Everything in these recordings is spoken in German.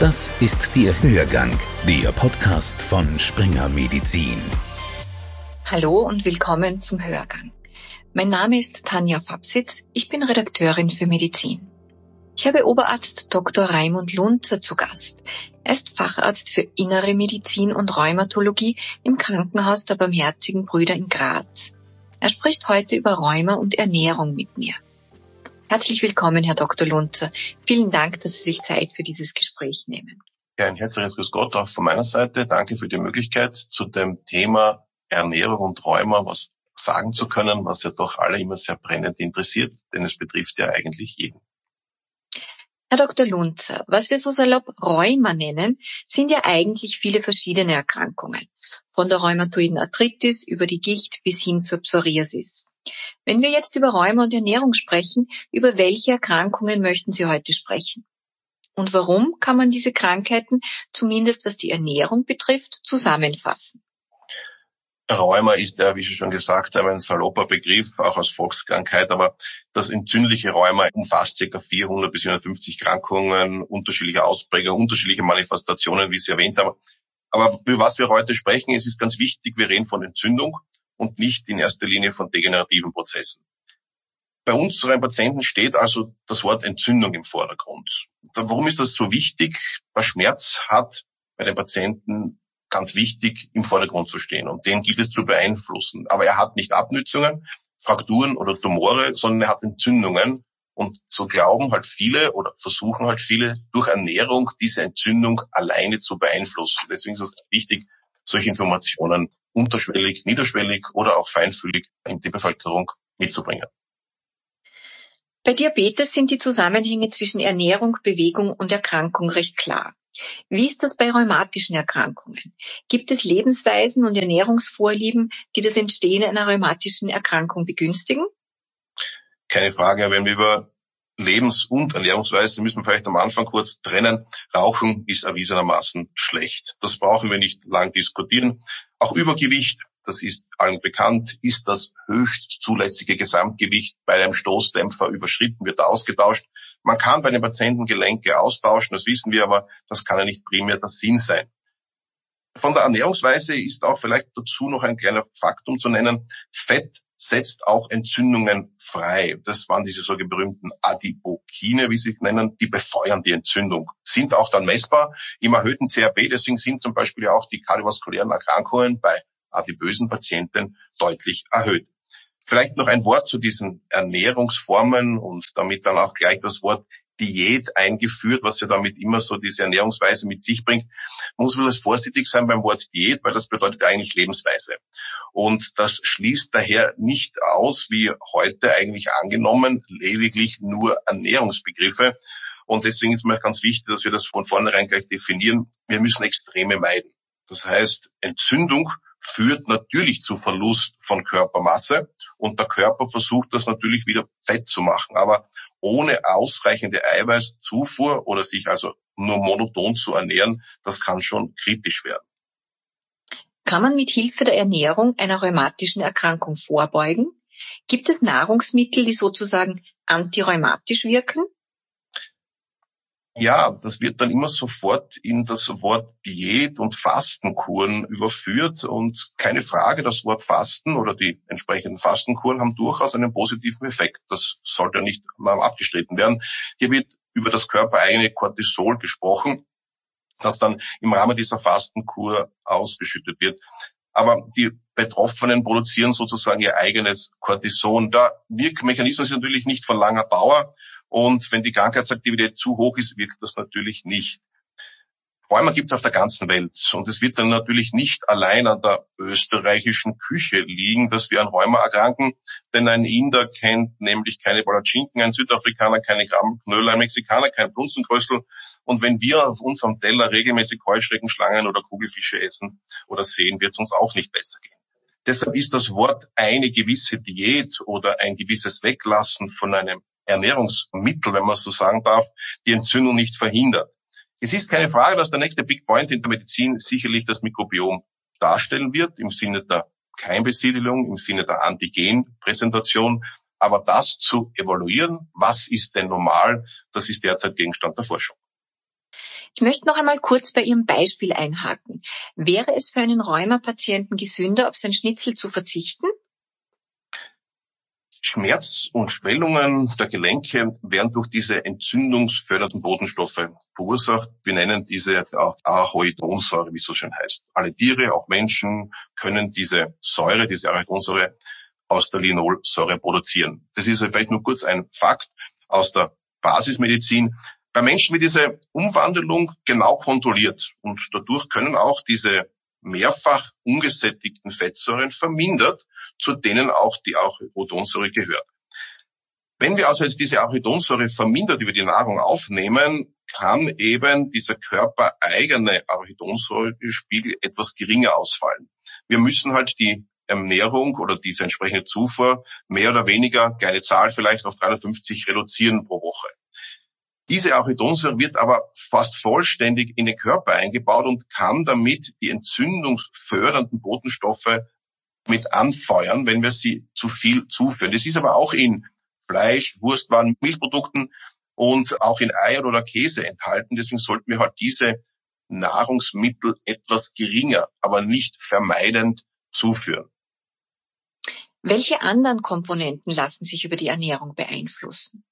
Das ist der Hörgang, der Podcast von Springer Medizin. Hallo und willkommen zum Hörgang. Mein Name ist Tanja Fabsitz, ich bin Redakteurin für Medizin. Ich habe Oberarzt Dr. Raimund Lunzer zu Gast. Er ist Facharzt für Innere Medizin und Rheumatologie im Krankenhaus der Barmherzigen Brüder in Graz. Er spricht heute über Rheuma und Ernährung mit mir. Herzlich willkommen, Herr Dr. Lunzer. Vielen Dank, dass Sie sich Zeit für dieses Gespräch nehmen. Ja, ein herzliches Grüß Gott auch von meiner Seite. Danke für die Möglichkeit, zu dem Thema Ernährung und Rheuma was sagen zu können, was ja doch alle immer sehr brennend interessiert, denn es betrifft ja eigentlich jeden. Herr Dr. Lunzer, was wir so salopp Rheuma nennen, sind ja eigentlich viele verschiedene Erkrankungen. Von der rheumatoiden Arthritis über die Gicht bis hin zur Psoriasis. Wenn wir jetzt über Rheuma und Ernährung sprechen, über welche Erkrankungen möchten Sie heute sprechen? Und warum kann man diese Krankheiten, zumindest was die Ernährung betrifft, zusammenfassen? Rheuma ist ja, wie Sie schon gesagt haben, ein salopper Begriff, auch als Volkskrankheit, aber das entzündliche Rheuma umfasst ca. 400 bis 450 Krankungen, unterschiedliche Ausprägungen, unterschiedliche Manifestationen, wie Sie erwähnt haben. Aber für was wir heute sprechen, es ist ganz wichtig, wir reden von Entzündung und nicht in erster Linie von degenerativen Prozessen. Bei unseren Patienten steht also das Wort Entzündung im Vordergrund. Warum ist das so wichtig? Der Schmerz hat bei den Patienten ganz wichtig im Vordergrund zu stehen und den gilt es zu beeinflussen. Aber er hat nicht Abnützungen, Frakturen oder Tumore, sondern er hat Entzündungen und so glauben halt viele oder versuchen halt viele durch Ernährung diese Entzündung alleine zu beeinflussen. Deswegen ist es wichtig, solche Informationen unterschwellig, niederschwellig oder auch feinfühlig in die Bevölkerung mitzubringen. Bei Diabetes sind die Zusammenhänge zwischen Ernährung, Bewegung und Erkrankung recht klar. Wie ist das bei rheumatischen Erkrankungen? Gibt es Lebensweisen und Ernährungsvorlieben, die das Entstehen einer rheumatischen Erkrankung begünstigen? Keine Frage. Wenn wir über Lebens- und Ernährungsweise müssen wir vielleicht am Anfang kurz trennen. Rauchen ist erwiesenermaßen schlecht. Das brauchen wir nicht lang diskutieren. Auch Übergewicht, das ist allen bekannt, ist das höchst zulässige Gesamtgewicht bei einem Stoßdämpfer überschritten, wird ausgetauscht. Man kann bei den Patienten Gelenke austauschen, das wissen wir, aber das kann ja nicht primär der Sinn sein. Von der Ernährungsweise ist auch vielleicht dazu noch ein kleiner Faktum zu nennen. Fett setzt auch Entzündungen frei. Das waren diese so berühmten Adipokine, wie sie sich nennen, die befeuern die Entzündung, sind auch dann messbar im erhöhten CRP. Deswegen sind zum Beispiel auch die kardiovaskulären Erkrankungen bei adipösen Patienten deutlich erhöht. Vielleicht noch ein Wort zu diesen Ernährungsformen und damit dann auch gleich das Wort Diät eingeführt, was ja damit immer so diese Ernährungsweise mit sich bringt. Man muss wirklich vorsichtig sein beim Wort Diät, weil das bedeutet eigentlich Lebensweise. Und das schließt daher nicht aus, wie heute eigentlich angenommen, lediglich nur Ernährungsbegriffe. Und deswegen ist mir ganz wichtig, dass wir das von vornherein gleich definieren. Wir müssen Extreme meiden. Das heißt, Entzündung führt natürlich zu Verlust von Körpermasse und der Körper versucht das natürlich wieder fett zu machen. Aber ohne ausreichende Eiweißzufuhr oder sich also nur monoton zu ernähren, das kann schon kritisch werden. Kann man mit Hilfe der Ernährung einer rheumatischen Erkrankung vorbeugen? Gibt es Nahrungsmittel, die sozusagen antirheumatisch wirken? Ja, das wird dann immer sofort in das Wort Diät und Fastenkuren überführt und keine Frage, das Wort Fasten oder die entsprechenden Fastenkuren haben durchaus einen positiven Effekt. Das sollte nicht mal abgestritten werden. Hier wird über das körpereigene Cortisol gesprochen, das dann im Rahmen dieser Fastenkur ausgeschüttet wird. Aber die Betroffenen produzieren sozusagen ihr eigenes Cortison. Der Wirkmechanismus ist natürlich nicht von langer Dauer und wenn die Krankheitsaktivität zu hoch ist, wirkt das natürlich nicht. Rheuma gibt es auf der ganzen Welt. Und es wird dann natürlich nicht allein an der österreichischen Küche liegen, dass wir an Rheuma erkranken. Denn ein Inder kennt nämlich keine Palatschinken, ein Südafrikaner keine Grammknödel, ein Mexikaner kein Brunzenkröstel. Und wenn wir auf unserem Teller regelmäßig Heuschreckenschlangen oder Kugelfische essen oder sehen, wird es uns auch nicht besser gehen. Deshalb ist das Wort eine gewisse Diät oder ein gewisses Weglassen von einem Ernährungsmittel, wenn man so sagen darf, die Entzündung nicht verhindert. Es ist keine Frage, dass der nächste Big Point in der Medizin sicherlich das Mikrobiom darstellen wird, im Sinne der Keimbesiedelung, im Sinne der Antigenpräsentation. Aber das zu evaluieren, was ist denn normal, das ist derzeit Gegenstand der Forschung. Ich möchte noch einmal kurz bei Ihrem Beispiel einhaken. Wäre es für einen Rheumapatienten gesünder, auf sein Schnitzel zu verzichten? Schmerz und Schwellungen der Gelenke werden durch diese entzündungsfördernden Botenstoffe verursacht. Wir nennen diese Arachidonsäure, wie es so schön heißt. Alle Tiere, auch Menschen, können diese Säure, diese Arachidonsäure aus der Linolsäure produzieren. Das ist vielleicht nur kurz ein Fakt aus der Basismedizin. Bei Menschen wird diese Umwandlung genau kontrolliert und dadurch können auch diese mehrfach ungesättigten Fettsäuren vermindert, zu denen auch die Arachidonsäure gehört. Wenn wir also jetzt diese Arachidonsäure vermindert über die Nahrung aufnehmen, kann eben dieser körpereigene Arachidonsäurespiegel etwas geringer ausfallen. Wir müssen halt die Ernährung oder diese entsprechende Zufuhr mehr oder weniger, kleine Zahl vielleicht, auf 350 reduzieren pro Woche. Diese Arachidonsäure wird aber fast vollständig in den Körper eingebaut und kann damit die entzündungsfördernden Botenstoffe mit anfeuern, wenn wir sie zu viel zuführen. Das ist aber auch in Fleisch, Wurstwaren, Milchprodukten und auch in Eier oder Käse enthalten. Deswegen sollten wir halt diese Nahrungsmittel etwas geringer, aber nicht vermeidend zuführen. Welche anderen Komponenten lassen sich über die Ernährung beeinflussen?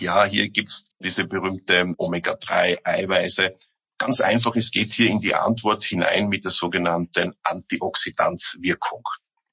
Ja, hier gibt's diese berühmte Omega-3-Eiweiße. Ganz einfach, es geht hier in die Antwort hinein mit der sogenannten Antioxidanzwirkung.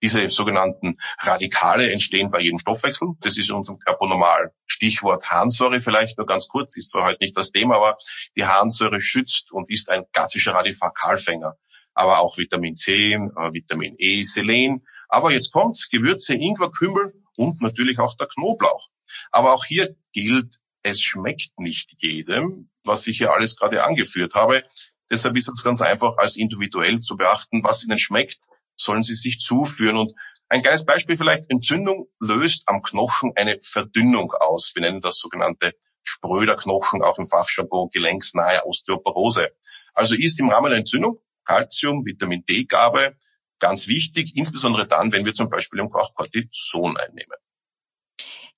Diese sogenannten Radikale entstehen bei jedem Stoffwechsel. Das ist in unserem Körper normal. Stichwort Harnsäure vielleicht nur ganz kurz, ist zwar heute nicht das Thema, aber die Harnsäure schützt und ist ein klassischer Radikalfänger. Aber auch Vitamin C, äh, Vitamin E, Selen. Aber jetzt kommt's, Gewürze, Ingwer, Kümmel und natürlich auch der Knoblauch. Aber auch hier gilt, es schmeckt nicht jedem, was ich hier alles gerade angeführt habe. Deshalb ist es ganz einfach als individuell zu beachten, was Ihnen schmeckt, sollen Sie sich zuführen. Und ein kleines Beispiel vielleicht, Entzündung löst am Knochen eine Verdünnung aus. Wir nennen das sogenannte Spröderknochen, auch im Fachjargon gelenksnahe Osteoporose. Also ist im Rahmen der Entzündung Calcium, Vitamin D-Gabe ganz wichtig, insbesondere dann, wenn wir zum Beispiel auch Cortison einnehmen.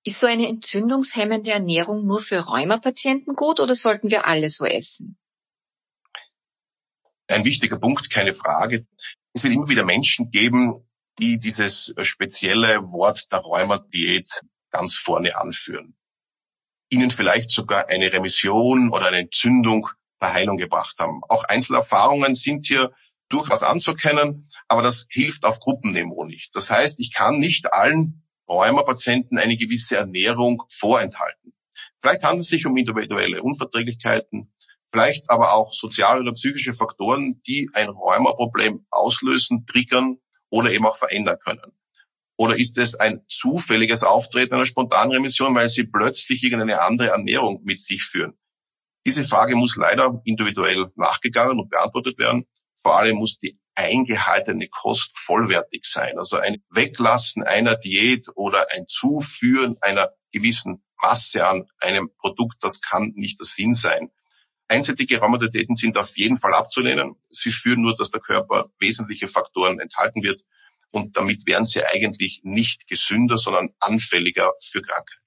Ist so eine entzündungshemmende Ernährung nur für Rheumapatienten gut oder sollten wir alle so essen? Ein wichtiger Punkt, keine Frage. Es wird immer wieder Menschen geben, die dieses spezielle Wort der Rheumadiät ganz vorne anführen. Ihnen vielleicht sogar eine Remission oder eine Entzündung der Heilung gebracht haben. Auch Einzelerfahrungen sind hier durchaus anzukennen, aber das hilft auf Gruppenniveau nicht. Das heißt, ich kann nicht allen Rheumapatienten eine gewisse Ernährung vorenthalten. Vielleicht handelt es sich um individuelle Unverträglichkeiten, vielleicht aber auch soziale oder psychische Faktoren, die ein Rheumaproblem auslösen, triggern oder eben auch verändern können. Oder ist es ein zufälliges Auftreten einer Spontanremission, weil sie plötzlich irgendeine andere Ernährung mit sich führen? Diese Frage muss leider individuell nachgegangen und beantwortet werden. Vor allem muss die eingehaltene Kost vollwertig sein. Also ein Weglassen einer Diät oder ein Zuführen einer gewissen Masse an einem Produkt, das kann nicht der Sinn sein. Einseitige Rheumatoiditäten sind auf jeden Fall abzulehnen. Sie führen nur, dass der Körper wesentliche Faktoren enthalten wird und damit wären sie eigentlich nicht gesünder, sondern anfälliger für Krankheiten.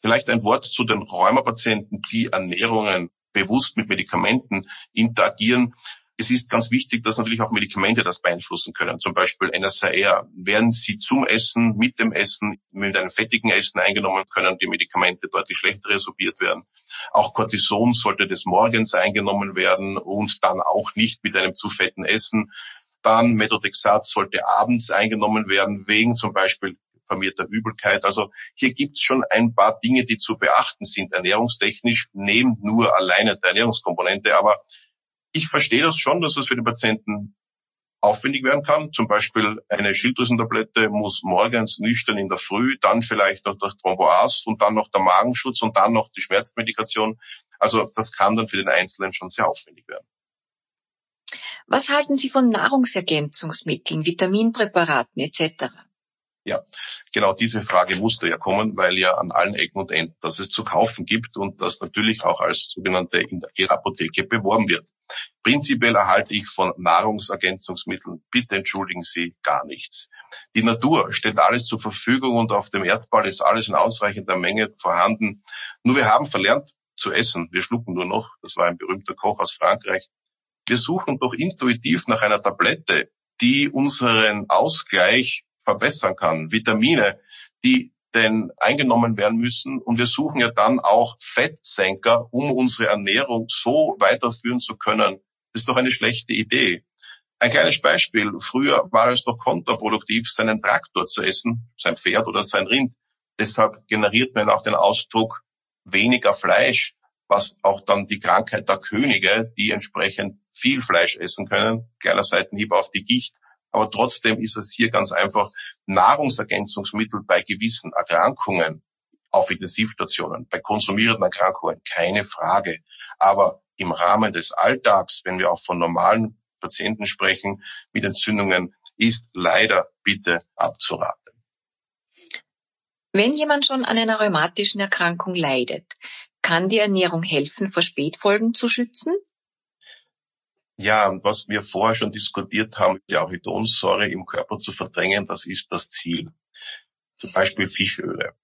Vielleicht ein Wort zu den Rheumapatienten, die Ernährungen bewusst mit Medikamenten interagieren es ist ganz wichtig, dass natürlich auch Medikamente das beeinflussen können. Zum Beispiel NSAR. Werden sie zum Essen, mit dem Essen, mit einem fettigen Essen eingenommen, können die Medikamente deutlich schlechter resorbiert werden. Auch Cortison sollte des Morgens eingenommen werden und dann auch nicht mit einem zu fetten Essen. Dann Methotrexat sollte abends eingenommen werden, wegen zum Beispiel vermehrter Übelkeit. Also hier gibt es schon ein paar Dinge, die zu beachten sind, ernährungstechnisch, neben nur alleine der Ernährungskomponente. Aber ich verstehe das schon, dass es für den Patienten aufwendig werden kann. Zum Beispiel eine Schilddrüsentablette muss morgens nüchtern in der Früh, dann vielleicht noch der Thromboas und dann noch der Magenschutz und dann noch die Schmerzmedikation. Also das kann dann für den Einzelnen schon sehr aufwendig werden. Was halten Sie von Nahrungsergänzungsmitteln, Vitaminpräparaten etc.? Ja, genau diese Frage musste ja kommen, weil ja an allen Ecken und Enden, dass es zu kaufen gibt und das natürlich auch als sogenannte in der Apotheke beworben wird. Prinzipiell erhalte ich von Nahrungsergänzungsmitteln, bitte entschuldigen Sie, gar nichts. Die Natur stellt alles zur Verfügung und auf dem Erdball ist alles in ausreichender Menge vorhanden. Nur wir haben verlernt, zu essen. Wir schlucken nur noch. Das war ein berühmter Koch aus Frankreich. Wir suchen doch intuitiv nach einer Tablette, die unseren Ausgleich verbessern kann. Vitamine, die denn eingenommen werden müssen. Und wir suchen ja dann auch Fettsenker, um unsere Ernährung so weiterführen zu können. Das ist doch eine schlechte Idee. Ein kleines Beispiel. Früher war es doch kontraproduktiv, seinen Traktor zu essen, sein Pferd oder sein Rind. Deshalb generiert man auch den Ausdruck weniger Fleisch, was auch dann die Krankheit der Könige, die entsprechend viel Fleisch essen können, kleiner Seitenhieb auf die Gicht. Aber trotzdem ist es hier ganz einfach Nahrungsergänzungsmittel bei gewissen Erkrankungen auf Intensivstationen, bei konsumierenden Erkrankungen, keine Frage. Aber im Rahmen des Alltags, wenn wir auch von normalen Patienten sprechen mit Entzündungen, ist leider bitte abzuraten. Wenn jemand schon an einer rheumatischen Erkrankung leidet, kann die Ernährung helfen, vor Spätfolgen zu schützen? Ja, was wir vorher schon diskutiert haben, die Arachidonsäure im Körper zu verdrängen, das ist das Ziel. Zum Beispiel Fischöle.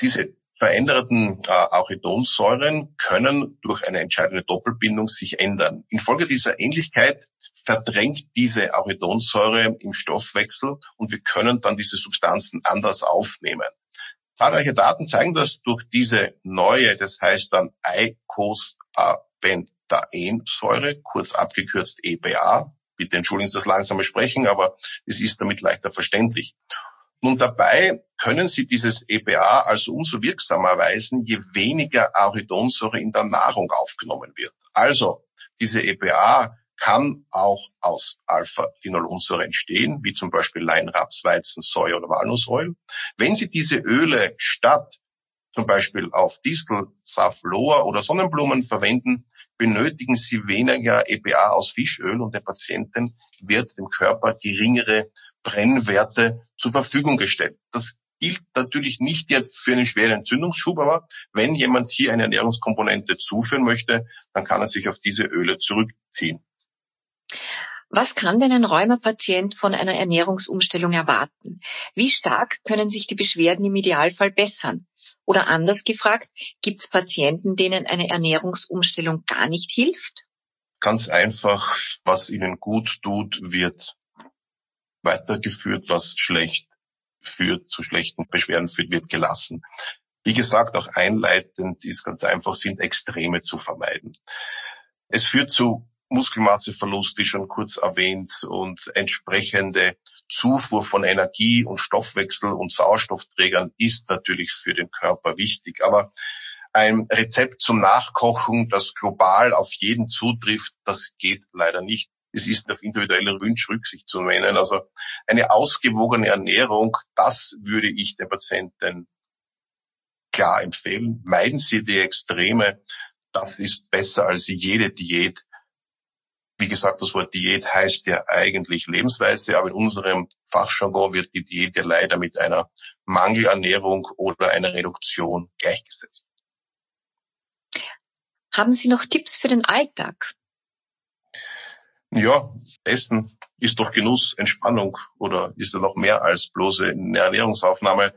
Diese veränderten äh, Arachidonsäuren können durch eine entscheidende Doppelbindung sich ändern. Infolge dieser Ähnlichkeit verdrängt diese Arachidonsäure im Stoffwechsel und wir können dann diese Substanzen anders aufnehmen. Zahlreiche Daten zeigen, dass durch diese neue, das heißt dann Eicosapentaensäure, kurz abgekürzt EPA, bitte entschuldigen Sie das langsame Sprechen, aber es ist damit leichter verständlich. Nun dabei können Sie dieses EPA also umso wirksamer erweisen, je weniger Arachidonsäure in der Nahrung aufgenommen wird. Also diese EPA kann auch aus Alpha-Linolonsäure entstehen, wie zum Beispiel Leinraps, Weizen, Soja oder Walnussöl. Wenn Sie diese Öle statt zum Beispiel auf Distel, Saffloa oder Sonnenblumen verwenden, benötigen Sie weniger EPA aus Fischöl und der Patientin wird dem Körper geringere Brennwerte zur Verfügung gestellt. Das gilt natürlich nicht jetzt für einen schweren Entzündungsschub, aber wenn jemand hier eine Ernährungskomponente zuführen möchte, dann kann er sich auf diese Öle zurückziehen. Was kann denn ein Rheumapatient von einer Ernährungsumstellung erwarten? Wie stark können sich die Beschwerden im Idealfall bessern? Oder anders gefragt, gibt es Patienten, denen eine Ernährungsumstellung gar nicht hilft? Ganz einfach, was ihnen gut tut, wird weitergeführt, was schlecht führt, zu schlechten Beschwerden führt, wird gelassen. Wie gesagt, auch einleitend ist ganz einfach, sind Extreme zu vermeiden. Es führt zu Muskelmasseverlust, wie schon kurz erwähnt, und entsprechende Zufuhr von Energie und Stoffwechsel und Sauerstoffträgern ist natürlich für den Körper wichtig. Aber ein Rezept zum Nachkochen, das global auf jeden zutrifft, das geht leider nicht. Es ist auf individuelle Wünsche Rücksicht zu nehmen. Also eine ausgewogene Ernährung, das würde ich den Patienten klar empfehlen. Meiden Sie die Extreme. Das ist besser als jede Diät, wie gesagt, das Wort Diät heißt ja eigentlich Lebensweise, aber in unserem Fachjargon wird die Diät ja leider mit einer Mangelernährung oder einer Reduktion gleichgesetzt. Haben Sie noch Tipps für den Alltag? Ja, Essen ist doch Genuss, Entspannung oder ist er noch mehr als bloße eine Ernährungsaufnahme.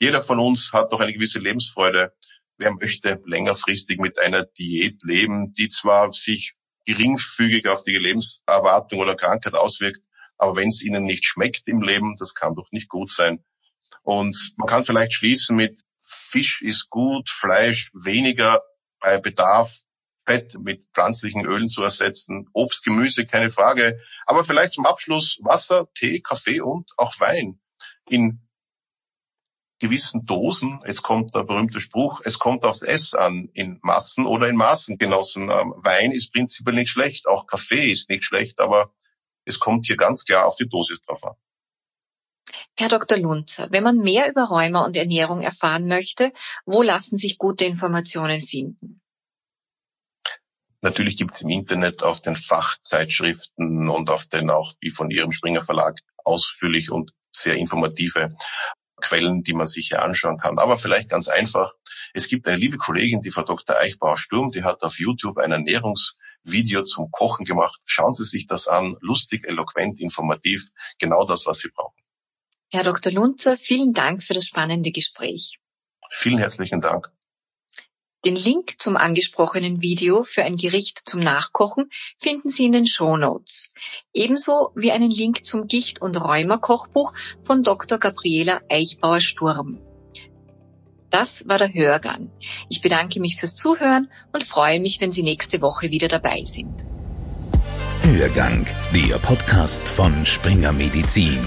Jeder von uns hat doch eine gewisse Lebensfreude. Wer möchte längerfristig mit einer Diät leben, die zwar sich geringfügig auf die Lebenserwartung oder Krankheit auswirkt. Aber wenn es ihnen nicht schmeckt im Leben, das kann doch nicht gut sein. Und man kann vielleicht schließen mit Fisch ist gut, Fleisch weniger bei Bedarf, Fett mit pflanzlichen Ölen zu ersetzen, Obst, Gemüse, keine Frage. Aber vielleicht zum Abschluss Wasser, Tee, Kaffee und auch Wein in gewissen Dosen, jetzt kommt der berühmte Spruch, es kommt aufs S an, in Massen oder in Maßen genossen. Ähm, Wein ist prinzipiell nicht schlecht, auch Kaffee ist nicht schlecht, aber es kommt hier ganz klar auf die Dosis drauf an. Herr Dr. Lunzer, wenn man mehr über Rheuma und Ernährung erfahren möchte, wo lassen sich gute Informationen finden? Natürlich gibt es im Internet auf den Fachzeitschriften und auf den auch wie von Ihrem Springer Verlag ausführlich und sehr informative Quellen, die man sich hier anschauen kann. Aber vielleicht ganz einfach. Es gibt eine liebe Kollegin, die Frau Dr. Eichbauer-Sturm, die hat auf YouTube ein Ernährungsvideo zum Kochen gemacht. Schauen Sie sich das an. Lustig, eloquent, informativ. Genau das, was Sie brauchen. Herr Dr. Lunzer, vielen Dank für das spannende Gespräch. Vielen herzlichen Dank. Den Link zum angesprochenen Video für ein Gericht zum Nachkochen finden Sie in den Show Notes. Ebenso wie einen Link zum Gicht- und Rheuma-Kochbuch von Dr. Gabriela Eichbauer-Sturm. Das war der Hörgang. Ich bedanke mich fürs Zuhören und freue mich, wenn Sie nächste Woche wieder dabei sind. Hörgang, der Podcast von Springer Medizin.